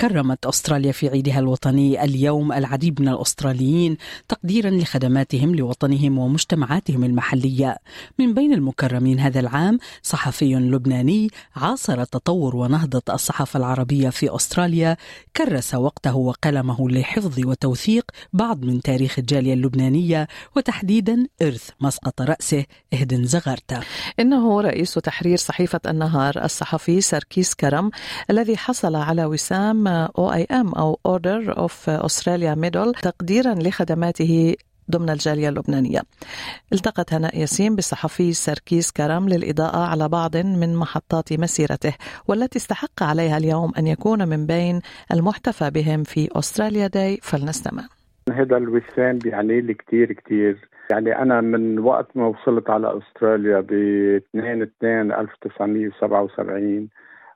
كرمت أستراليا في عيدها الوطني اليوم العديد من الأستراليين تقديرا لخدماتهم لوطنهم ومجتمعاتهم المحلية. من بين المكرمين هذا العام صحفي لبناني عاصر تطور ونهضة الصحافة العربية في أستراليا كرس وقته وقلمه لحفظ وتوثيق بعض من تاريخ الجالية اللبنانية وتحديدا إرث مسقط رأسه إهدن زغرتا إنه رئيس تحرير صحيفة النهار الصحفي سركيس كرم الذي حصل على وسام OAM أو Order of Australia Medal تقديرا لخدماته ضمن الجالية اللبنانية. التقت هناء ياسين بالصحفي سركيس كرم للإضاءة على بعض من محطات مسيرته والتي استحق عليها اليوم أن يكون من بين المحتفى بهم في Australia Day فلنستمع. هذا الوسام بيعني لي كثير كثير يعني أنا من وقت ما وصلت على أستراليا ب 2 2 1977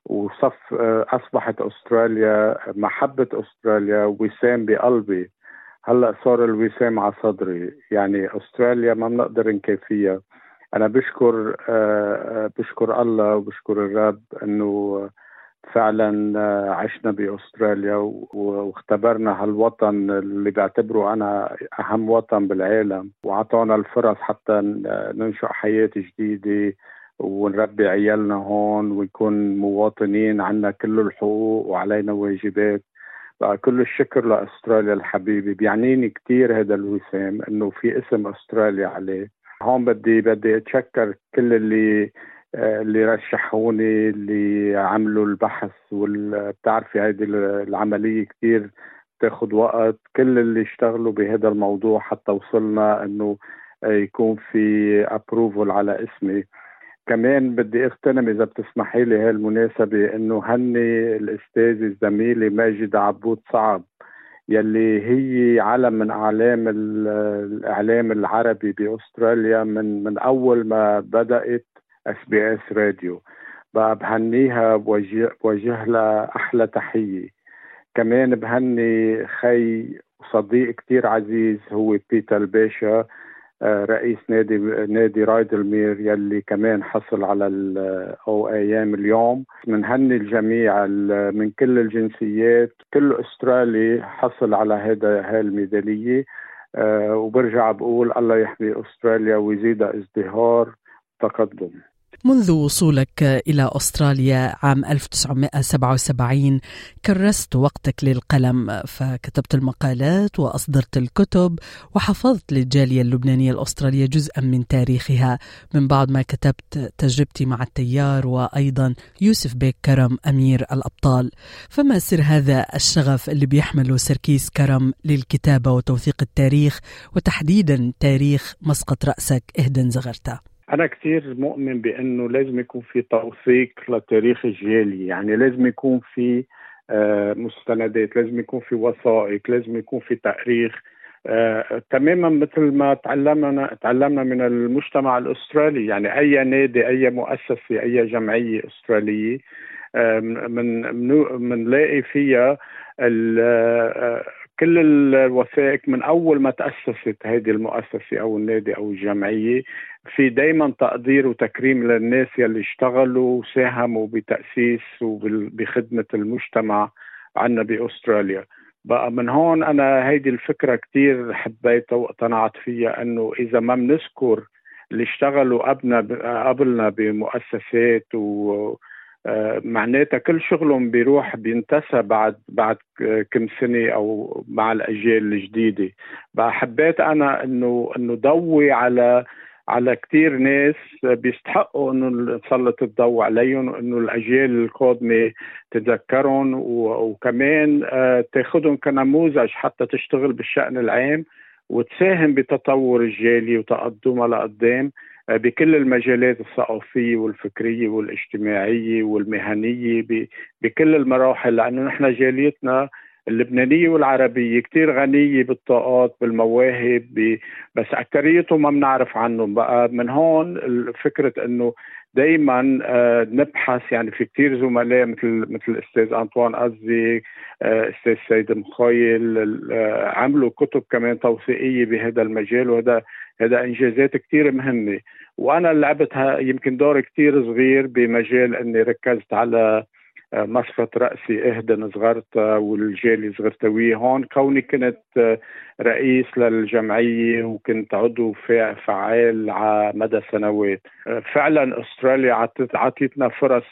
وصف آه، أصبحت أستراليا محبة أستراليا وسام بقلبي. هلأ صار الوسام على صدري. يعني أستراليا ما بنقدر نكفيها. أنا بشكر آه، آه، بشكر الله وبشكر الرب إنه فعلا عشنا بأستراليا واختبرنا هالوطن اللي بعتبره أنا أهم وطن بالعالم. واعطانا الفرص حتى ننشئ حياة جديدة ونربي عيالنا هون ونكون مواطنين عنا كل الحقوق وعلينا واجبات. كل الشكر لأستراليا الحبيبة. بيعنيني كثير هذا الوسام إنه في اسم أستراليا عليه. هون بدي بدي أتشكر كل اللي اللي رشحوني اللي عملوا البحث وبتعرفي هذه العملية كثير تاخذ وقت. كل اللي اشتغلوا بهذا الموضوع حتى وصلنا إنه يكون في approval على اسمي. كمان بدي اغتنم إذا بتسمحي لي هالمناسبة إنه هني الاستاذ زميلي ماجد عبود صعب يلي هي علم من أعلام الإعلام العربي بأستراليا من من أول ما بدأت SBS Radio. بهنيها بوجه, له أحلى تحية. كمان بهني خي وصديق كتير عزيز هو بيتر باشا رئيس نادي نادي رايد المير يلي كمان حصل على أو أيام اليوم. بنهني الجميع من كل الجنسيات. كل أسترالي حصل على هذا هاي الميدالية. أه وبرجع بقول الله يحمي أستراليا ويزيدها ازدهار تقدم. منذ وصولك إلى أستراليا عام 1977 كرست وقتك للقلم فكتبت المقالات وأصدرت الكتب وحفظت للجالية اللبنانية الأسترالية جزءا من تاريخها. من بعد ما كتبت تجربتي مع التيار وأيضا يوسف بيك كرم أمير الأبطال. فما سر هذا الشغف اللي بيحمله سركيس كرم للكتابة وتوثيق التاريخ وتحديدا تاريخ مسقط رأسك إهدن زغرتا؟ أنا كثير مؤمن بأنه لازم يكون في توثيق لتاريخ الجالية يعني لازم يكون في آه، مستندات لازم يكون في وثائق لازم يكون في تأريخ. آه، تماما مثل ما تعلمنا تعلمنا من المجتمع الأسترالي. يعني أي نادي أي مؤسسة أي جمعية أسترالية آه، من منلاقي فيها كل الوثائق من أول ما تأسست هذه المؤسسة أو النادي أو الجمعية في دائما تقدير وتكريم للناس يلي اشتغلوا وساهموا بتأسيس وبخدمة المجتمع عندنا بأستراليا. بقى من هون أنا هيدي الفكرة كثير حبيتها واقتنعت فيها إنه إذا ما بنذكر اللي اشتغلوا قبلنا قبلنا بمؤسسات و معناتها كل شغلهم بيروح بينتسى بعد بعد كم سنة أو مع الأجيال الجديدة. حبيت أنا إنه إنه ضوي على على كثير ناس بيستحقوا إنه نسلط الضوء عليهم وانه الأجيال القادمة تتذكرهم وكمان آه، تاخذهم كنموذج حتى تشتغل بالشأن العام وتساهم بتطور الجالية وتقدمها لقدام. بكل المجالات الثقافية والفكرية والاجتماعية والمهنية بكل المراحل لأنه نحن جاليتنا اللبنانية والعربية كتير غنية بالطاقات بالمواهب بس أكثريتهم ما بنعرف عنهم. بقى من هون فكرة أنه دائما آه، نبحث يعني في كثير زملاء مثل مثل الاستاذ أنطوان أزي آه، أستاذ سيد مخيل آه، عملوا كتب كمان توثيقية بهذا المجال وهذا هذا إنجازات كثير مهمة. وأنا لعبتها يمكن دور كثير صغير بمجال إني ركزت على مسقط رأسي إهدن صغرتا والجالي صغرتوية هون. كوني كنت رئيس للجمعية وكنت عضو فعال على مدى سنوات. فعلا أستراليا عطيتنا فرص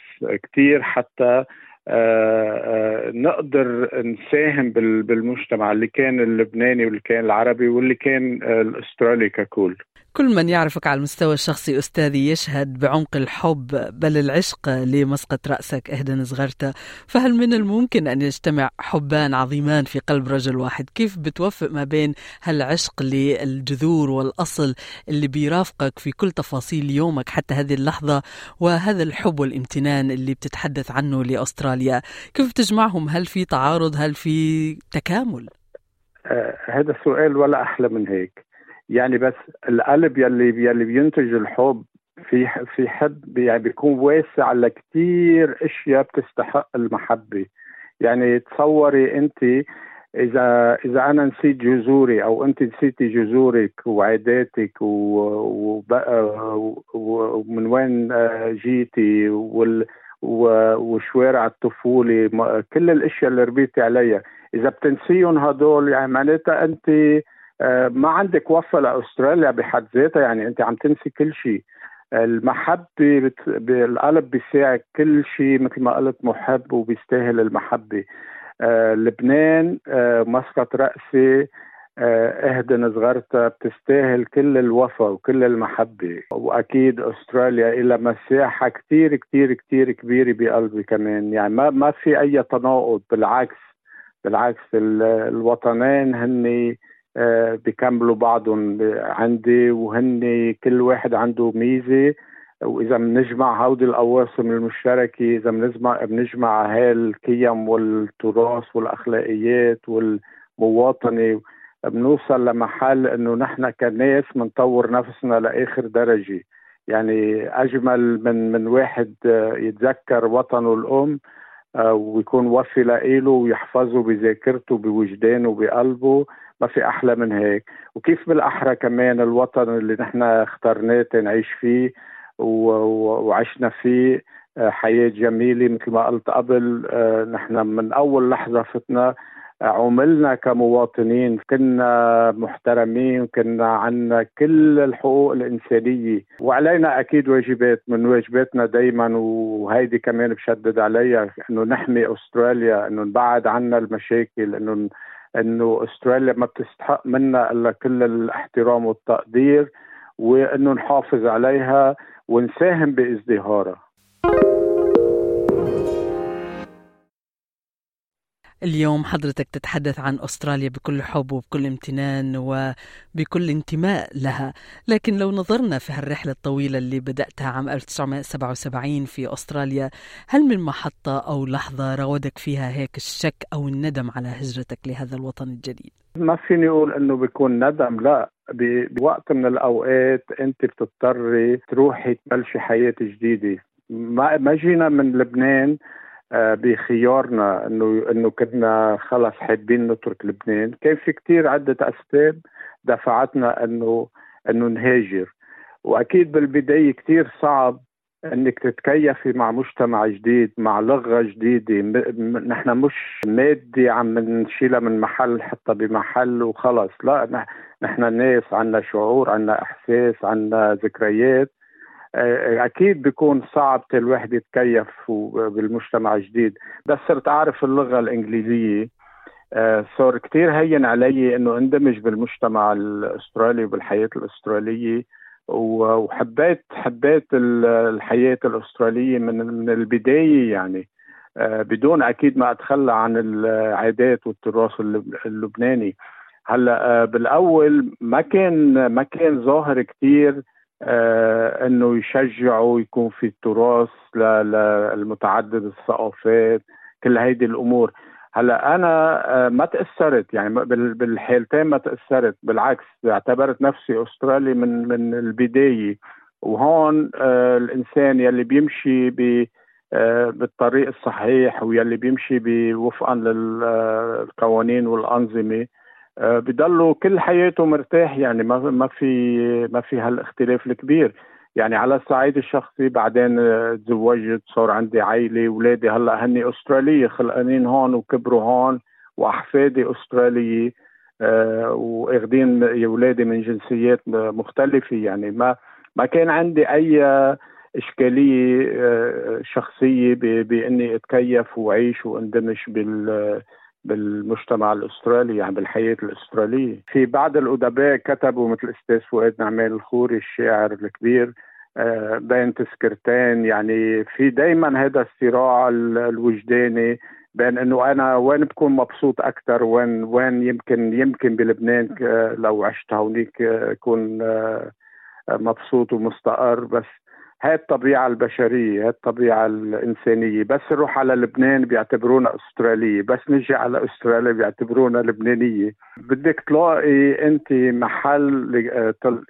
كتير حتى آه، آه، نقدر نساهم بالمجتمع اللي كان اللبناني واللي كان العربي واللي كان الأسترالي ككل. كل من يعرفك على المستوى الشخصي أستاذي يشهد بعمق الحب بل العشق لمسقط رأسك إهدن صغرته فهل من الممكن أن يجتمع حبان عظيمان في قلب رجل واحد؟ كيف بتوفق ما بين هالعشق للجذور والأصل اللي بيرافقك في كل تفاصيل يومك حتى هذه اللحظة وهذا الحب والامتنان اللي بتتحدث عنه لأستراليا؟ كيف بتجمعهم؟ هل في تعارض؟ هل في تكامل؟ آه هذا سؤال ولا أحلى من هيك. يعني بس القلب يلي يلي بينتج الحب في في حب يعني بيكون واسع لكثير أشياء بتستحق المحبة. يعني تصوري أنت اذا إذا أنا نسيت جذوري أو أنت نسيتي جذورك وعاداتك ومن وين جيتي وال وشوارع الطفولة كل الأشياء اللي ربيتي عليها. إذا بتنسيهم هدول يعني معناتها أنت ما عندك وفة لأستراليا بحد ذاتها؟ يعني أنت عم تنسي كل شيء. المحبة بالقلب بيساعد كل شيء مثل ما قلت محب وبيستاهل المحبة. آه لبنان آه مسقط رأسي آه اهدن صغرتها بتستاهل كل الوفا وكل المحبة. وأكيد أستراليا إلى مساحة كتير كتير كتير كبيرة بقلبي كمان. يعني ما ما في أي تناقض بالعكس بالعكس الوطنين هن آه، بيكملوا بعضهم عندي وهن كل واحد عنده ميزة. وإذا بنجمع هودي القواسم المشتركة إذا بنجمع بنجمع هاي القيم والتراث والأخلاقيات والمواطنة بنوصل لمحل إنه نحن كناس بنطور نفسنا لآخر درجة. يعني أجمل من من واحد يتذكر وطنه الأم آه، ويكون وفي لإله ويحفظه بذاكرته بوجدانه بقلبه. ما في أحلى من هيك. وكيف بالأحرى كمان الوطن اللي نحن اخترناه نعيش فيه وعشنا فيه آه، حياة جميلة مثل ما قلت قبل. آه، نحن من أول لحظة فتنا آه، عملنا كمواطنين كنا محترمين وكنا عنا كل الحقوق الإنسانية. وعلينا أكيد واجبات من واجباتنا دايما وهيدي كمان بشدد عليها أنه نحمي أستراليا أنه نبعد عنا المشاكل أنه إنه أستراليا ما بتستحق منا إلا كل الاحترام والتقدير وإنه نحافظ عليها ونساهم بإزدهارها. اليوم حضرتك تتحدث عن أستراليا بكل حب وبكل امتنان وبكل انتماء لها. لكن لو نظرنا في هالرحلة الطويلة اللي بدأتها عام 1977 في أستراليا هل من محطة أو لحظة راودك فيها هيك الشك أو الندم على هجرتك لهذا الوطن الجديد؟ ما فيني أقول أنه بيكون ندم لا. بوقت من الأوقات أنت بتضطري تروحي تبلشي حياة جديدة. ما ما جينا من لبنان بخيارنا انه إنه كنا خلص حابين نترك لبنان. كان في كتير عدة أسباب دفعتنا انه إنه نهاجر. وأكيد بالبداية كتير صعب إنك تتكيفي مع مجتمع جديد مع لغة جديدة. نحن مش مادي عم نشيلها من محل حتى بمحل وخلص. لا نحن ناس عنا شعور عنا إحساس عنا ذكريات. آه، أكيد بيكون صعب الواحد يتكيف بالمجتمع الجديد. بس صرت أعرف اللغة الإنجليزية. آه، صار كثير هين علي إنه أندمج بالمجتمع الأسترالي وبالحياة الأسترالية. وحبيت حبيت الحياة الأسترالية من من البداية يعني. آه، بدون أكيد ما أتخلى عن العادات والتراث اللبناني. هلأ بالأول ما كان ما كان ظاهر كثير آه إنه يشجعوا يكون في تراث للمتعدد الثقافات كل هيدي الأمور. هلأ أنا آه، ما تأثرت يعني بالحالتين ما تأثرت بالعكس اعتبرت نفسي أسترالي من من البداية. وهون آه، الإنسان يلي بيمشي ب آه، بالطريق الصحيح ويلي بيمشي وفقا للقوانين والأنظمة بضلوا كل حياته مرتاح يعني ما ما في ما في هالاختلاف الكبير. يعني على الصعيد الشخصي بعدين تزوجت صار عندي عائله اولادي هلأ هني أسترالية خلقانين هون وكبروا هون وأحفادي أسترالية آه واخذين أولادي من جنسيات مختلفة. يعني ما ما كان عندي أي إشكالية آه شخصية بإني أتكيف وأعيش وأندمج بال بالمجتمع الأسترالي يعني بالحياة الأسترالية. في بعض الأدباء كتبوا مثل الاستاذ فؤاد نعمان الخوري الشاعر الكبير آه، بين تذكرتين. يعني في دائما هذا الصراع الوجداني بين إنه أنا وين بكون مبسوط أكثر وين وين يمكن يمكن بلبنان لو عشت هونيك أكون آه، مبسوط ومستقر. بس هاي الطبيعة البشرية هاي الطبيعة الإنسانية. بس نروح على لبنان بيعتبرونا أسترالية بس نجي على أستراليا بيعتبرونا لبنانية. بدك تلاقي أنت محل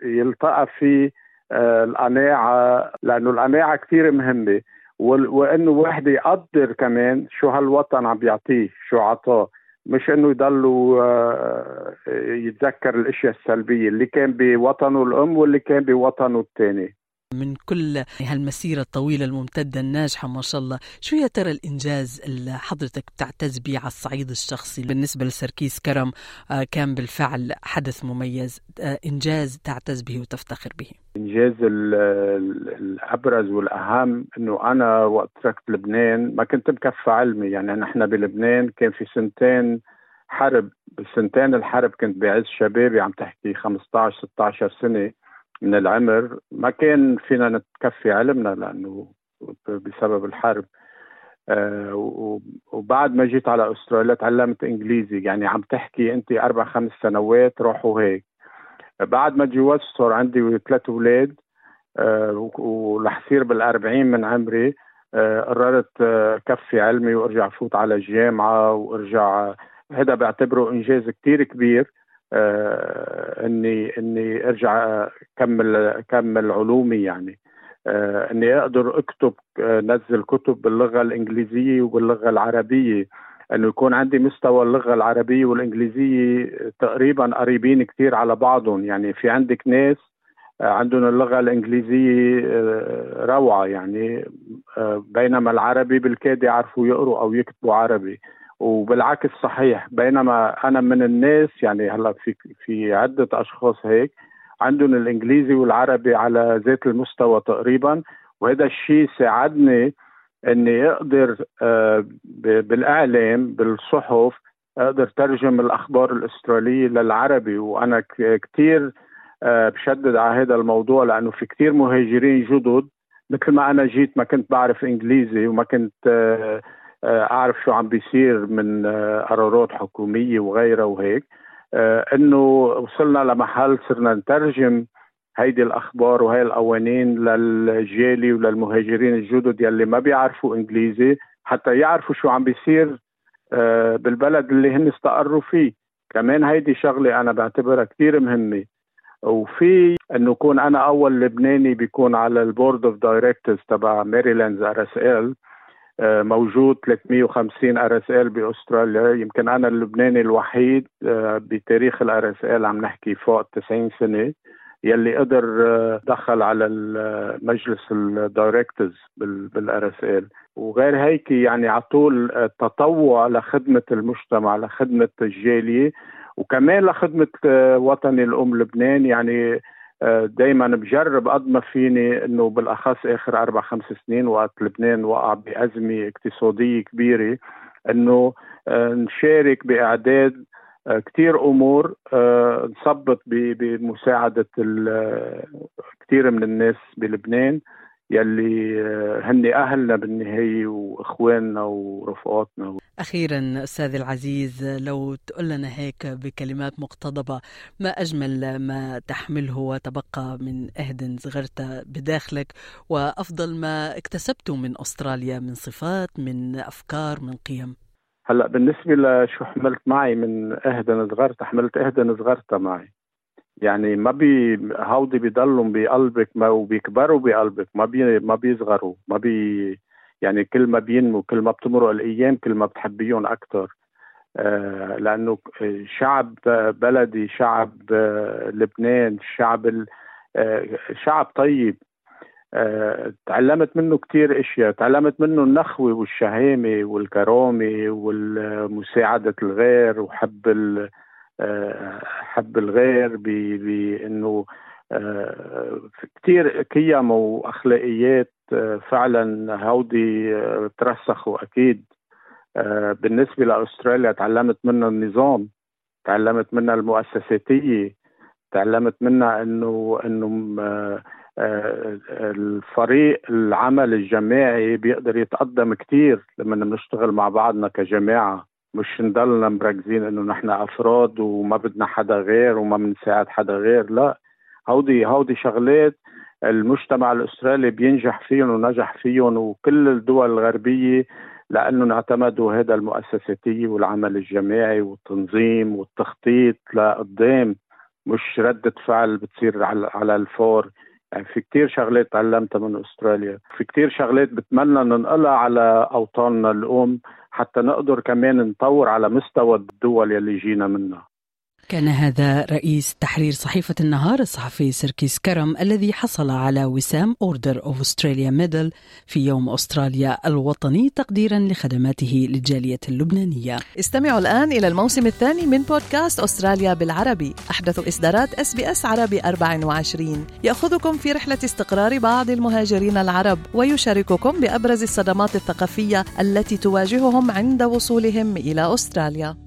يلتقى فيه آه، القناعة لأنه القناعة كثير مهمة. وإنه واحد يقدر كمان شو هالوطن عم بيعطيه شو عطاه. مش إنه يضلوا آه، يتذكر الأشياء السلبية. اللي كان بوطنه الأم واللي كان بوطنه الثاني من كل هالمسيرة الطويلة الممتدة الناجحة ما شاء الله. شو يا ترى الإنجاز اللي حضرتك بتعتز به على الصعيد الشخصي بالنسبة لسركيس كرم؟ آه، كان بالفعل حدث مميز. آه، إنجاز تعتز به وتفتخر به. الإنجاز الأبرز والأهم أنه أنا وقت تركت لبنان ما كنت مكفى علمي. يعني نحن بلبنان كان في سنتين حرب. بسنتين الحرب كنت بعز شبابي عم تحكي 15 16 سنة. من العمر ما كان فينا نتكفي علمنا لأنه بسبب الحرب. آه وبعد ما جيت على أستراليا تعلمت إنجليزي. يعني عم تحكي أنت أربع خمس سنوات روحوا هيك. بعد ما تجوزت صار عندي ثلاث أولاد آه ورح صير بالأربعين من عمري آه قررت آه كفي علمي وأرجع فوت على الجامعة وأرجع هذا بعتبره إنجاز كتير كبير. إني إني أرجع كمل كمل علومي يعني. آه إني أقدر أكتب آه نزل كتب باللغة الإنجليزية وباللغة العربية. إنه يكون عندي مستوى اللغة العربية والإنجليزية تقريبا قريبين كثير على بعضهم. يعني في عندك ناس آه، عندهم اللغة الإنجليزية آه، روعة يعني آه، بينما العربي بالكاد يعرفوا يقروا أو يكتبوا عربي. وبالعكس صحيح بينما أنا من الناس يعني هلأ في في عدة أشخاص هيك عندهم الإنجليزي والعربي على ذات المستوى تقريبا وهذا الشيء ساعدني إني أقدر آه، بالإعلام بالصحف أقدر ترجم الأخبار الأسترالية للعربي وأنا كثير آه، بشدد على هذا الموضوع لأنه في كثير مهاجرين جدد مثل ما أنا جيت ما كنت بعرف إنجليزي وما كنت آه، أعرف شو عم بيصير من قرارات حكومية وغيرها وهيك. إنه وصلنا لمحل صرنا نترجم هيدي الأخبار وهي القوانين للجالية وللمهاجرين الجدد يلي ما بيعرفوا إنجليزي حتى يعرفوا شو عم بيصير آه، بالبلد اللي هن استقروا فيه. كمان هيدي شغلة أنا بعتبرها كثير مهمة. وفي إنه يكون أنا أول لبناني بيكون على ال board of directors تبع Merrylands RSL موجود 350 RSL بأستراليا. يمكن أنا اللبناني الوحيد آه، بتاريخ ال RSL عم نحكي فوق 90 سنة. يلي قدر آه، دخل على مجلس ال directors بال RSL وغير هيك يعني على طول تطوع لخدمة المجتمع لخدمة الجالية وكمان لخدمة آه، وطني الأم لبنان. يعني آه، دائما بجرب قد ما فيني إنه بالأخص آخر أربع خمس سنين وقت لبنان وقع بأزمة اقتصادية كبيرة إنه نشارك بإعداد كثير أمور آه، نصبت بمساعدة كثير من الناس بلبنان. يلي آه، هن أهلنا بالنهاية وإخواننا ورفقاتنا. أخيرا أستاذ العزيز لو تقول لنا هيك بكلمات مقتضبة ما أجمل ما تحمله وتبقى من أهد صغرت بداخلك وأفضل ما اكتسبته من أستراليا من صفات من أفكار من قيم. هلأ بالنسبة لشو حملت معي من اهدن زغرتا حملت اهدن زغرتا معي. يعني ما بي هودي بيضلوا بقلبك ما وبيكبروا بقلبك ما بي ما بيصغروا ما بي يعني كل ما بينموا كل ما بتمرق الأيام كل ما بتحبيهم أكثر آه لأنه شعب بلدي شعب آه لبنان شعب آه شعب طيب. تعلمت منه كثير أشياء تعلمت منه النخوة والشهامة والكرامة ومساعده الغير وحب آه، حب الغير بانه آه، كثير قيم وأخلاقيات فعلا هودي ترسخوا أكيد. بالنسبة لأستراليا تعلمت منها النظام تعلمت منها المؤسساتية تعلمت منها إنه إنه آه، الفريق العمل الجماعي بيقدر يتقدم كتير لما بنشتغل مع بعضنا كجماعة. مش نضلنا مركزين انه نحن افراد وما بدنا حدا غير وما بنساعد حدا غير لا. هودي هودي شغلات المجتمع الأسترالي بينجح فيهم ونجح فيهم وكل الدول الغربية لانهم اعتمدوا هذا المؤسساتية والعمل الجماعي والتنظيم والتخطيط لقدام مش ردة فعل بتصير على الفور. يعني في كتير شغلات تعلمتها من أستراليا. في كتير شغلات بتمنى ننقلها على أوطاننا الأم حتى نقدر كمان نطور على مستوى الدول يلي جينا منها. كان هذا رئيس تحرير صحيفة النهار الصحفي سيركيس كرم الذي حصل على وسام Order of Australia Medal في يوم أستراليا الوطني تقديرا لخدماته للجالية اللبنانية. استمعوا الآن إلى الموسم الثاني من بودكاست أستراليا بالعربي. أحدث إصدارات SBS عربي 24 يأخذكم في رحلة استقرار بعض المهاجرين العرب ويشارككم بأبرز الصدمات الثقافية التي تواجههم عند وصولهم إلى أستراليا.